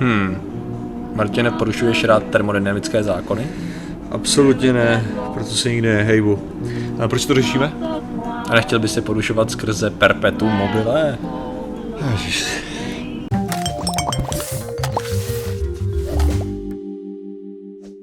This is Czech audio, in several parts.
Hmm. Martine, porušuješ rád termodynamické zákony? Absolutně ne, proto se nikdy nehejbu. A proč to řešíme? A nechtěl by se porušovat skrze perpetuum mobile? Ježiš.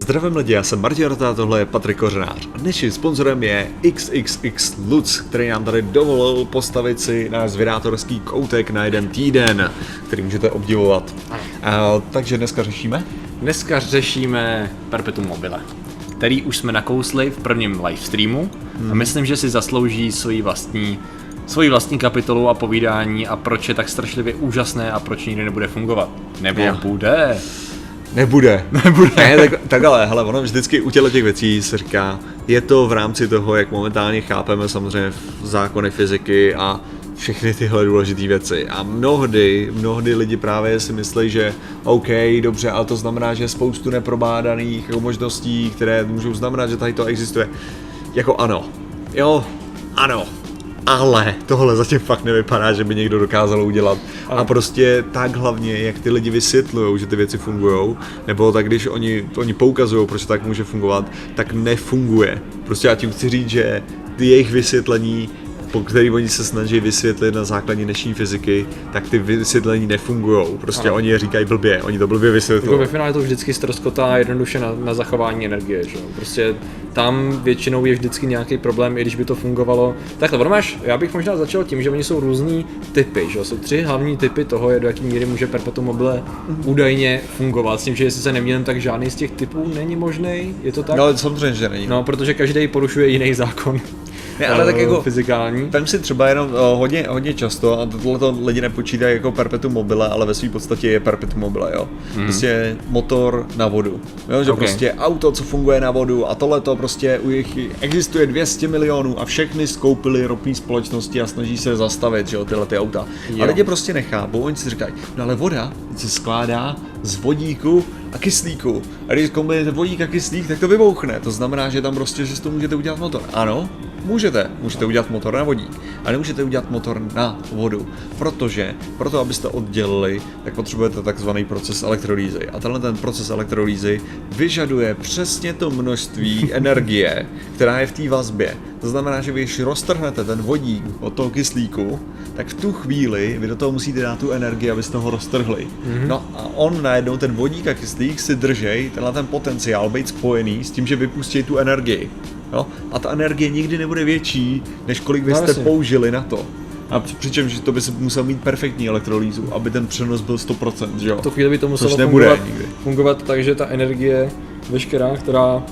Zdravím lidi, já jsem Martin Rota, tohle je Patrik Kořenář. A dnešním sponzorem je XXX Lutz, který nám tady dovolil postavit si náš zvědátorský koutek na jeden týden, který můžete obdivovat. A, takže dneska řešíme? Dneska řešíme perpetuum mobile, který už jsme nakousli v prvním live streamu a myslím, že si zaslouží svoji vlastní svoji vlastní kapitolu a povídání a proč je tak strašlivě úžasné a proč nikdy nebude fungovat. Nebo Jo. bude. Nebude. Nebude. Ne, tak, tak ale, hele, ono vždycky u těchto těch věcí se říká, je to v rámci toho, jak momentálně chápeme samozřejmě zákony fyziky a všechny tyhle důležité věci. A mnohdy, mnohdy lidi právě si myslí, že OK, dobře, ale to znamená, že je spoustu neprobádaných jako možností, které můžou znamenat, že tady to existuje. Jako ano. Jo, ano. Ale tohle zatím fakt nevypadá, že by někdo dokázal udělat. A prostě tak hlavně, jak ty lidi vysvětlují, že ty věci fungují, nebo tak když oni, oni poukazují, proč to tak může fungovat, tak nefunguje. Prostě já tím chci říct, že ty jejich vysvětlení po který oni se snaží vysvětlit na základě dnešní fyziky, tak ty vysvětlení nefungují. Prostě Ano. oni je říkají blbě, oni to blbě Jako vysvětlují. ve finále to vždycky ztroskotá jednoduše na, na zachování energie, že. Prostě tam většinou je vždycky nějaký problém, i když by to fungovalo. Takhle, ono máš, já bych možná začal tím, že oni jsou různý typy, že. Jsou tři hlavní typy toho, do jaký míry může perpetuum mobile údajně fungovat. S tím, že jestli se nemýlím, tak žádný z těch typů není možný, je to tak? No ale samozřejmě, že není. No, protože každý porušuje jiný zákon. Ne, ale tak eh, jako- fyzikální. Vem si třeba jenom o, hodně, hodně často, a tohle to lidi nepočítají jako perpetuum mobile, ale ve své podstatě je perpetuum mobile, jo. Mm. Prostě motor na vodu. Jo, že Ok. okay. prostě auto, co funguje na vodu a tohle to prostě u jich existuje 200 milionů a všechny skoupily ropní společnosti a snaží se zastavit, že jo, tyhle ty auta. Jo. A lidi prostě nechápou, oni si říkají, no ale voda se skládá z vodíku a kyslíku. A když kombinujete vodík a kyslík, tak to vybouchne. To znamená, že tam prostě, že z toho můžete udělat motor. Ano, můžete. Můžete udělat motor na vodík, ale nemůžete udělat motor na vodu. Protože, proto abyste oddělili, tak potřebujete takzvaný proces elektrolýzy. A tenhle ten proces elektrolýzy vyžaduje přesně to množství energie, která je v té vazbě. To znamená, že vy když roztrhnete ten vodík od toho kyslíku, tak v tu chvíli vy do toho musíte dát tu energii, abyste ho roztrhli. Mm-hmm. No a on najednou, ten vodík a kyslík si držej tenhle ten potenciál být spojený s tím, že vypustí tu energii. Jo? A ta energie nikdy nebude větší, než kolik vy No, jste použili na to. A při- přičemž že to by se musel mít perfektní elektrolýzu, aby ten přenos byl 100%, že jo? Tu chvíli by to muselo Což nebude fungovat, nikdy. fungovat tak, že ta energie veškerá, která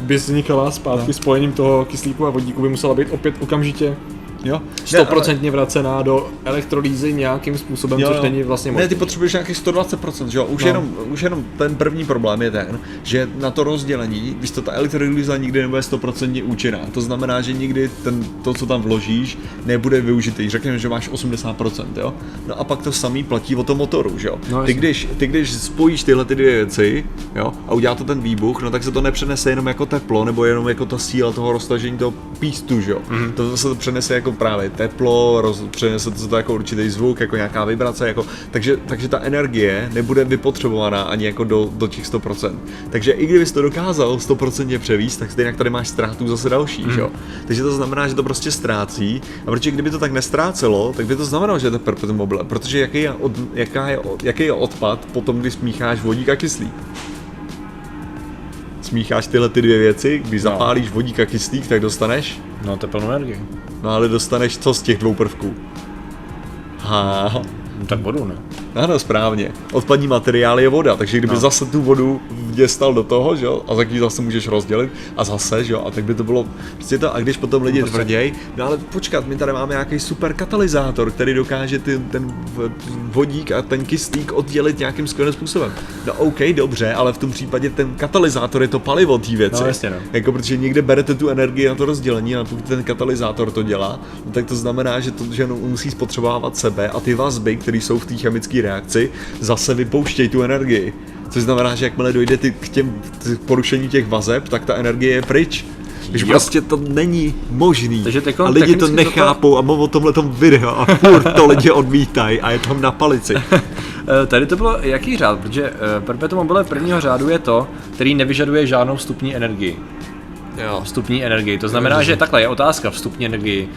by vznikala zpátky No. spojením toho kyslíku a vodíku, by musela být opět okamžitě Jo? stoprocentně vracená do elektrolýzy nějakým způsobem, Jo, což jo. není vlastně možné. Ne, ty potřebuješ nějakých 120%, že jo? Už, No. no. jenom, už jenom ten první problém je ten, že na to rozdělení, když to ta elektrolýza nikdy nebude 100% účinná. To znamená, že nikdy ten, to, co tam vložíš, nebude využitý. Řekněme, že máš 80%, jo? No a pak to samý platí o tom motoru, že jo? No, ty, když, ty když spojíš tyhle ty dvě věci, jo, a udělá to ten výbuch, no tak se to nepřenese jenom jako teplo, nebo jenom jako ta síla toho roztažení toho pístu, že jo? Mm-hmm. To se to přenese jako právě teplo, roz, přenese to, to jako určitý zvuk, jako nějaká vibrace, jako, takže, takže ta energie nebude vypotřebovaná ani jako do, do těch 100%. Takže i kdybys to dokázal 100% převíst, tak stejně tady máš ztrátu zase další, mm. že jo? Takže to znamená, že to prostě ztrácí, a protože kdyby to tak nestrácelo, tak by to znamenalo, že je to perpetuum mobile, protože jaký je, od, jaká je, jaký je odpad potom, když smícháš vodík a kyslík? Smícháš tyhle ty dvě věci, když No. zapálíš vodík a kyslík, tak dostaneš No, teplnou energii. No ale dostaneš co z těch dvou prvků? Ha, tak vodu, ne? Ano, správně. Odpadní materiál je voda, takže kdyby No. no. zase tu vodu vděstal do toho, že jo, a taky ji zase můžeš rozdělit a zase, že jo, a tak by to bylo, prostě to, a když potom lidi Prostě- tvrděj, no ale počkat, my tady máme nějaký super katalyzátor, který dokáže ty, ten vodík a ten kyslík oddělit nějakým skvělým způsobem. No OK, dobře, ale v tom případě ten katalyzátor je to palivo té věci. No, jasně, no. Jako protože někde berete tu energii na to rozdělení, ale pokud ten katalyzátor to dělá, no, tak to znamená, že to že musí spotřebovávat sebe a ty vazby, které jsou v té chemické reakci, zase vypouštějí tu energii. Což znamená, že jakmile dojde ty, k těm k porušení těch vazeb, tak ta energie je pryč. Když Jo. prostě to není možný. Takže teďko a lidi to nechápou a mám o tomhle tom video a furt to lidi odmítají a je tam na palici. Eh, Tady to bylo jaký řád, protože eh, Perpetuum mobile prvního řádu je to, který nevyžaduje žádnou vstupní energii. Jo. Vstupní energii, to znamená, že takhle je otázka vstupní energii.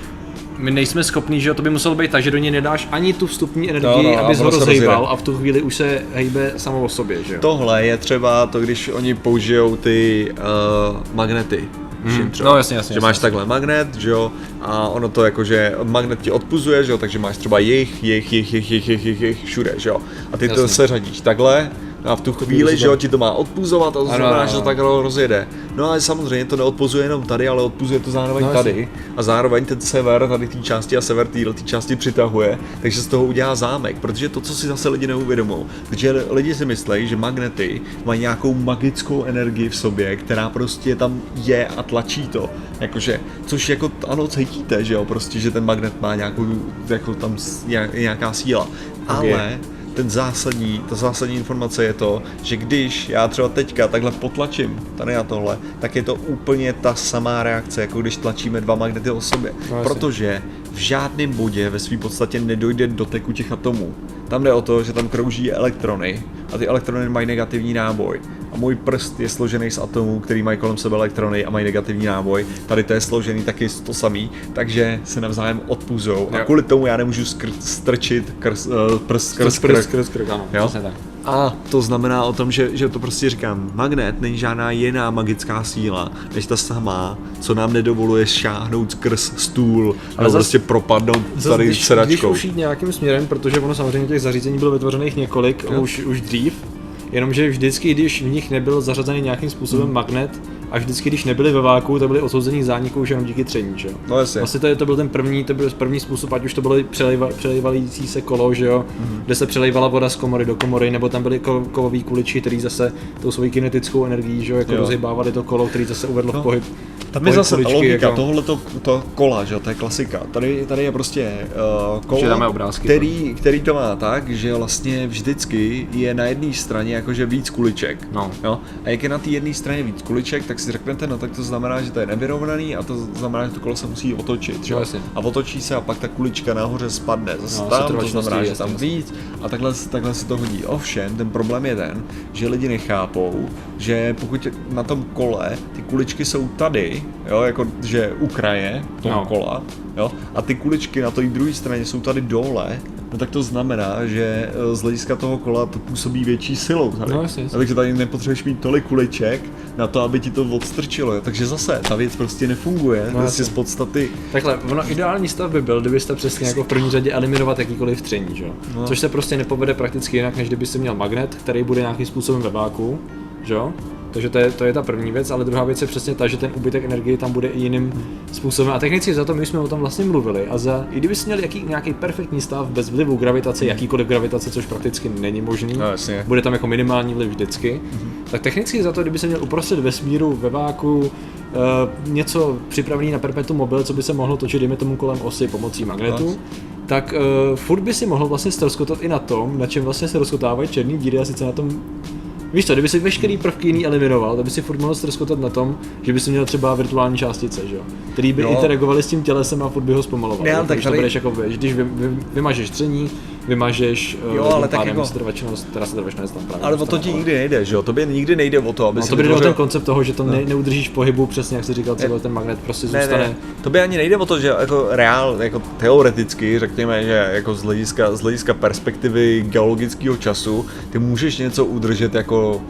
My nejsme schopní, že jo, to by muselo být tak, že do něj nedáš ani tu vstupní energii, No, no, abys ho rozhejbal a v tu chvíli už se hejbe samo o sobě, že jo. Tohle je třeba to, když oni použijou ty uh, magnety. Mm. No, jasně, jasně, Že jasně, máš jasně. takhle magnet, že jo, a ono to jakože magnet ti odpuzuje, že jo, takže máš třeba jejich, jejich, jejich, jejich, jejich, jejich, jejich, všude, že jo. A ty to Jasně. se řadíš takhle a v tu chvíli, že jo, ti to má odpuzovat a to znamená, ano, že to ano. takhle rozjede. No ale samozřejmě to neodpuzuje jenom tady, ale odpuzuje to zároveň No, tady. A zároveň ten sever tady té části a sever té části přitahuje, takže z toho udělá zámek, protože to, co si zase lidi neuvědomují, protože lidi si myslí, že magnety mají nějakou magickou energii v sobě, která prostě tam je a tlačí to. Jakože, což jako ano, cítíte, že jo, prostě, že ten magnet má nějakou, jako tam nějak- nějaká síla. Ale ten zásadní, ta zásadní informace je to, že když já třeba teďka takhle potlačím tady na tohle, tak je to úplně ta samá reakce, jako když tlačíme dva magnety o sobě. No. Protože v žádném bodě ve své podstatě nedojde do doteku těch atomů. Tam jde o to, že tam krouží elektrony a ty elektrony mají negativní náboj. Můj prst je složený z atomů, který mají kolem sebe elektrony a mají negativní náboj. Tady to je složený taky z to samý, takže se navzájem odpuzou. A kvůli tomu já nemůžu skr- strčit uh, prst skrz krk. skrz krk, ano, Jo? přesně tak. A to znamená o tom, že, že to prostě říkám, magnet není žádná jiná magická síla, než ta samá, co nám nedovoluje šáhnout skrz stůl, ale zas- prostě propadnout Zas, tady když, když sedačkou. už jít nějakým směrem, protože ono samozřejmě těch zařízení bylo vytvořených několik Jo. už, už dřív, jenomže vždycky, když v nich nebyl zařazený nějakým způsobem Hmm. magnet, a vždycky, když nebyli ve váku, tak byli odsouzení k zániku už jenom díky tření, že jo. No jasně. Vlastně to, je, to byl ten první, to byl první způsob, ať už to bylo přelejva, přelejvalící se kolo, že jo, Mhm. kde se přelejvala voda z komory do komory, nebo tam byly ko, kovové kuličky, který zase tou svojí kinetickou energií, že jo, jako Jo. rozhybávali to kolo, který zase uvedlo No. v pohyb. Tam je zase ta kuličky, logika, jako- tohle to, to kola, že jo, to je klasika. Tady, tady je prostě uh, kolo, obrázky, který, který to má tak, že vlastně vždycky je na jedné straně jakože víc kuliček. No. Jo? A jak je na té jedné straně víc kuliček, tak si řeknete, no tak to znamená, že to je nevyrovnaný a to znamená, že to kolo se musí otočit. Že? No, jasně. a otočí se a pak ta kulička nahoře spadne. Zase No, tam, to znamená, že tam jasně. víc a takhle, takhle se to hodí. Ovšem, ten problém je ten, že lidi nechápou, že pokud na tom kole ty kuličky jsou tady, jo, jako že u kraje toho No. kola, jo, a ty kuličky na té druhé straně jsou tady dole, no tak to znamená, že eh, z hlediska toho kola to působí větší silou tady. No, jasně, jasně. Takže tady nepotřebuješ mít tolik kuliček na to, aby ti to odstrčilo. jo. Takže zase ta věc prostě nefunguje. No, prostě z podstaty Takhle, ono ideální stav by byl, kdybyste přesně jako v první řadě eliminovat jakýkoliv tření, že jo? No. Což se prostě nepovede prakticky jinak, než kdybyste měl magnet, který bude nějakým způsobem ve váku, že jo? Takže to je, to je ta první věc, ale druhá věc je přesně ta, že ten úbytek energie tam bude i jiným způsobem. A technicky za to my jsme o tom vlastně mluvili. A za, i kdybyste měli jaký, nějaký perfektní stav bez vlivu gravitace, jakýkoliv gravitace, což prakticky není možný, No, jasně. bude tam jako minimální vliv vždycky, tak technicky za to, kdyby se měl uprostřed vesmíru ve váku uh, něco připravený na perpetuum mobil, co by se mohlo točit, dejme tomu kolem osy pomocí magnetu, No. tak uh, furt by si mohl vlastně ztroskotat i na tom, na čem vlastně se rozkotávají černý díry a sice na tom Víš co, kdyby si veškerý prvky jiný eliminoval, tak by si furt mohl ztroskotat na tom, že by si měl třeba virtuální částice, že jo? Který by No. interagovaly s tím tělesem a furt by ho zpomaloval. Ne, jo? tak když tady- to bereš jako, když vy, vy, vymažeš tření, vymažeš eh, Jo, ale tak jako- setrvačnost, teda setrvačnost tam právě ale o to ti nikdy nejde, že jo? Tobě nikdy nejde o to, aby No si to by o ten vytvořil- koncept toho, že to ne, neudržíš v pohybu, přesně jak jsi říkal, celý ten magnet prostě Ne, zůstane. ne, to by ani nejde o to, že jako reál, jako teoreticky, řekněme, že jako z hlediska, z hlediska perspektivy geologického času, ty můžeš něco udržet jako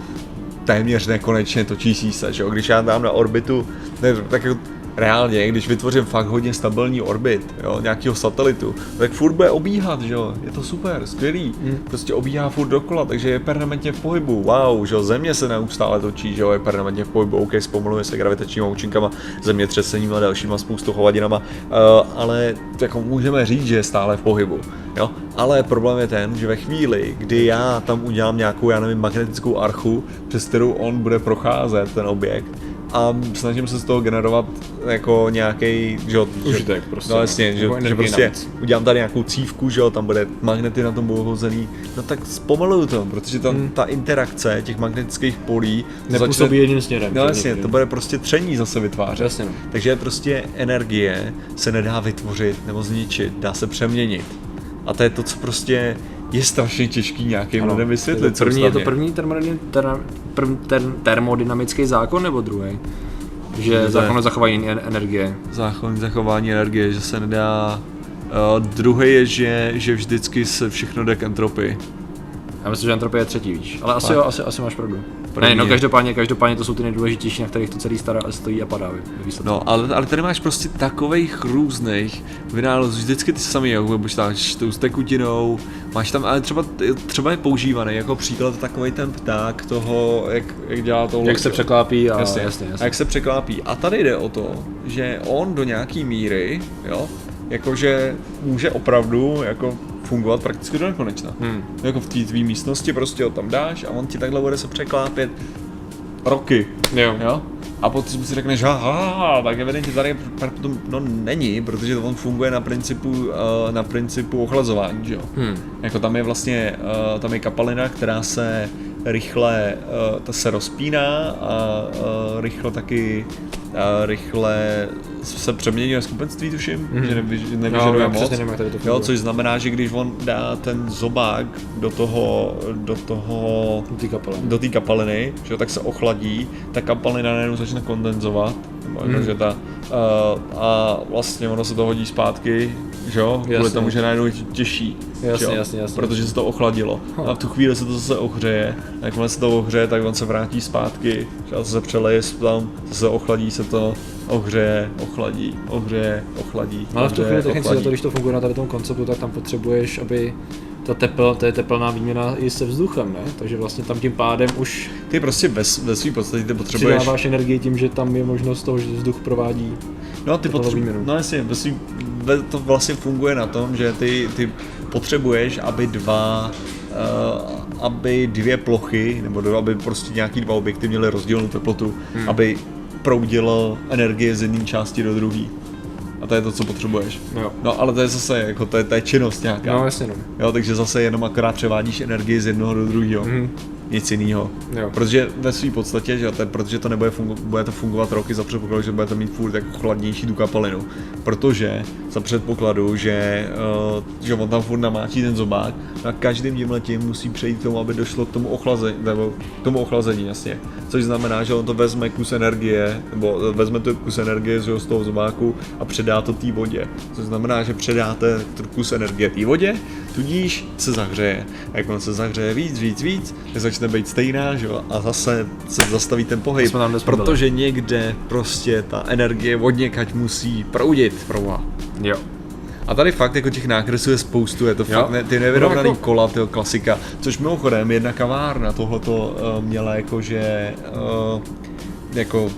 téměř nekonečně točící se, že jo? Když já dám na orbitu, ne, tak jako reálně, když vytvořím fakt hodně stabilní orbit, jo, nějakého satelitu, tak furt bude obíhat, že jo, je to super, skvělý, Hmm. prostě obíhá furt dokola, takže je permanentně v pohybu, wow, že jo, země se neustále točí, že jo, je permanentně v pohybu, OK, zpomaluje se gravitačníma účinkama, zemětřesením a dalšíma spoustu hovadinama, uh, ale jako můžeme říct, že je stále v pohybu, jo, ale problém je ten, že ve chvíli, kdy já tam udělám nějakou, já nevím, magnetickou archu, přes kterou on bude procházet ten objekt, a snažím se z toho generovat jako nějaký, že jo, Užitek prostě, no no. jasně, že, Jako že prostě navíc. udělám tady nějakou cívku, že jo, tam bude magnety na tom budou hozený, no tak zpomaluju to, protože tam Hmm. ta interakce těch magnetických polí Nepůsobí jedním směrem. No jasně, to bude prostě tření zase vytvářet. Jasně, no. Takže prostě energie se nedá vytvořit nebo zničit, dá se přeměnit. A to je to, co prostě je strašně těžký nějakým Ano. lidem je vysvětlit. to první, je to první termodyn, ter, prv, ter, termodynamický zákon nebo druhý? Že Je to zákon je- o zachování en- energie. Zákon zachování energie, že se nedá... Uh, druhý je, že, že vždycky se všechno jde k entropii. Já myslím, že entropie je třetí, víš. Ale asi, jo, asi, asi máš pravdu. První Ne, no je- každopádně, každopádně to jsou ty nejdůležitější, na kterých to celý stará, stojí a padá. ve výsledku. No, ale, ale tady máš prostě takových různých vynálezů, vždycky ty samé, jako počítáš tou s tekutinou, máš tam, ale třeba, třeba je používaný jako příklad takový ten pták toho, jak, jak dělá to Jak se překlápí a jasně, jasně, A jasně. jak se překlápí. A tady jde o to, že on do nějaký míry, jo, jakože může opravdu jako fungovat prakticky do nekonečna. Hmm. Jako v té tvý místnosti prostě ho tam dáš a on ti takhle bude se překlápět roky. Jo. Jo? A potom si řekneš, aha, tak evidentně tady potom, no není, protože on funguje na principu, uh, na principu ochlazování, že jo? Hmm. Jako tam je vlastně, uh, tam je kapalina, která se rychle, uh, ta se rozpíná a uh, rychle taky, uh, rychle se přeměňuje skupenství, tuším, Mhm. že nevyž, No, nevyžaduje já moc. tady to Jo, což znamená, že když on dá ten zobák do toho, do toho do té kapaliny, že jo, tak se ochladí, ta kapalina najednou začne kondenzovat, jako, Hmm. že ta, uh, a vlastně ono se to hodí zpátky, že jo, kvůli Jasně. tomu, že najednou je těžší, Jasně, jo, jasně, jasně. protože se to ochladilo. A v tu chvíli se to zase ohřeje, a jakmile se to ohřeje, tak on se vrátí zpátky, že jo, se přeleje tam, zase ochladí se to, ohřeje, ochladí, ohřeje, ochladí, ale v tu chvíli technicky za to, když to funguje na tady tom konceptu, tak tam potřebuješ, aby ta tepel, to je teplná výměna i se vzduchem, ne? Takže vlastně tam tím pádem už Ty prostě ve, ve své podstatě ty potřebuješ přidáváš energii tím, že tam je možnost toho, že vzduch provádí. No, ty potřebuješ, no jasně, vlastně, ve- to vlastně funguje na tom, že ty, ty potřebuješ, aby dva, uh, aby dvě plochy, nebo dva, aby prostě nějaký dva objekty měly rozdílnou teplotu, hmm. aby proudila energie z jedné části do druhé. A to je to, co potřebuješ. Jo. No, ale to je zase, jako to je, to je činnost nějaká. No jasně no. Jo, takže zase jenom akorát převádíš energii z jednoho do druhého. Mhm. Nic jiného. Protože ve své podstatě, že to protože to nebude fungu, bude to fungovat roky za předpokladu, že budete mít furt jako chladnější tu kapalinu. Protože za předpokladu, že, uh, že on tam furt namáčí ten zobák a každým tím letím musí přejít k tomu, aby došlo k tomu ochlazení, nebo k tomu ochlazení, jasně. Což znamená, že on to vezme kus energie, nebo eh, vezme to kus energie z toho zobáku a předá to té vodě. Což znamená, že předáte kus energie té vodě, tudíž se zahřeje. A jak on se zahřeje víc, víc, víc, tak začne být stejná, že jo, a zase se zastaví ten pohyb, protože někde prostě ta energie od někať musí proudit, proboha. Jo. A tady fakt jako těch nákresů je spoustu, je to Jo. fakt ne, ty nevyrovnaný No, jako- kola, tyho klasika, což mimochodem jedna kavárna tohleto uh, měla jakože uh, jako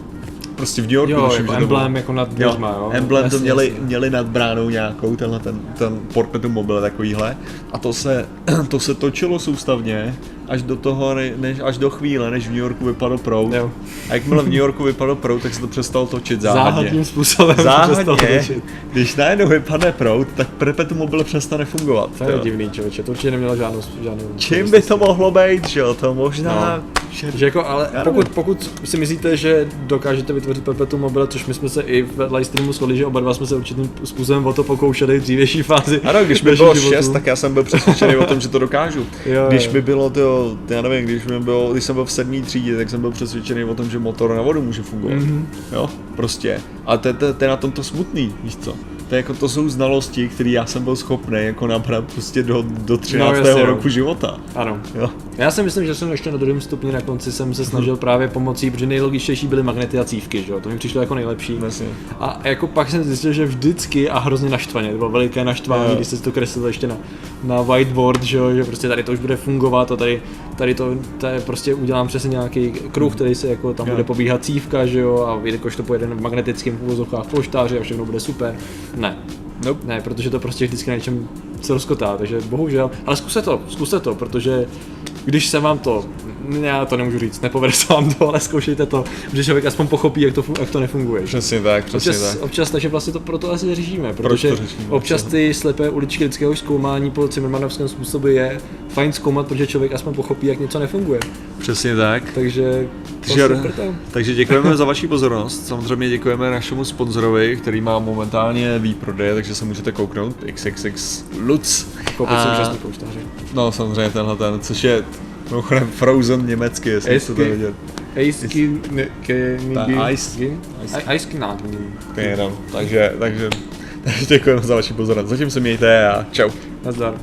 prostě v New Yorku Jo, tuším, jako že to bylo. emblém jako nad dveřma, jo. Emblém to Jasně, měli, jasně. měli nad bránou nějakou, tenhle ten, ten portpetum mobil takovýhle a to se, to se točilo soustavně až do toho, ne- než, až do chvíle, než v New Yorku vypadl proud. Jo. A jakmile v New Yorku vypadl proud, tak se to přestalo točit záhadně. Záhadným způsobem se přestalo Záhadně, točit. když najednou vypadne proud, tak perpetuum mobile přestane fungovat. To je jo. divný člověče, to určitě nemělo žádnou, žádnou Čím by to mohlo být, že jo? To možná... No. Že jako, ale pokud, pokud si myslíte, že dokážete vytvořit perpetuum mobile, což my jsme se i v live streamu shodli, že oba dva jsme se určitým způsobem o to pokoušeli v dřívější fázi. Ano, když mi bylo životů. 6, tak já jsem byl přesvědčený o tom, že to dokážu. Jo, když mi bylo to, já nevím, když, mi bylo, když jsem byl v sedmý třídě, tak jsem byl přesvědčený o tom, že motor na vodu může fungovat. Mhm. Jo, prostě. A to je na tom to smutný, víš co? To, jako, to jsou znalosti, které já jsem byl schopný jako nabrat prostě do, do 13. No, jasně, jo. roku života. Ano. Jo. Já si myslím, že jsem ještě na druhém stupni na konci jsem se snažil právě pomocí, protože nejlogičtější byly magnety a cívky, že jo? To mi přišlo jako nejlepší. Vlastně. A jako pak jsem zjistil, že vždycky a hrozně naštvaně, to bylo veliké naštvání, Jo. když se to kreslilo ještě na, na whiteboard, že, jo, že prostě tady to už bude fungovat a tady, tady to, tady prostě udělám přesně nějaký kruh, který se jako tam Jo. bude pobíhat cívka, že jo, a jakož to pojede v magnetickém uvozovkách polštáři a všechno bude super. Ne, Nope. ne, protože to prostě vždycky na něčem se rozkotá, takže bohužel, ale zkuste to, zkuste to, protože když se vám to, já to nemůžu říct, nepovede se vám to, ale zkoušejte to, protože člověk aspoň pochopí, jak to, jak to nefunguje. Přesně tak, přesně Občas, tak. občas, takže vlastně to proto asi řešíme, protože to řešíme, občas ty slepé uličky lidského zkoumání po Zimmermanovském způsobu je fajn zkoumat, protože člověk aspoň pochopí, jak něco nefunguje. Přesně tak. Takže Takže, takže děkujeme za vaši pozornost. Samozřejmě děkujeme našemu sponzorovi, který má momentálně výprodej, takže se můžete kouknout. XXX Lutz. koupit A- úžasný pouštáře. No samozřejmě tenhle ten, což je mimochodem Frozen německy, jestli jste to. Jenom, takže, takže, takže děkujeme za vaši pozornost. Zatím se mějte a čau. Nazdar.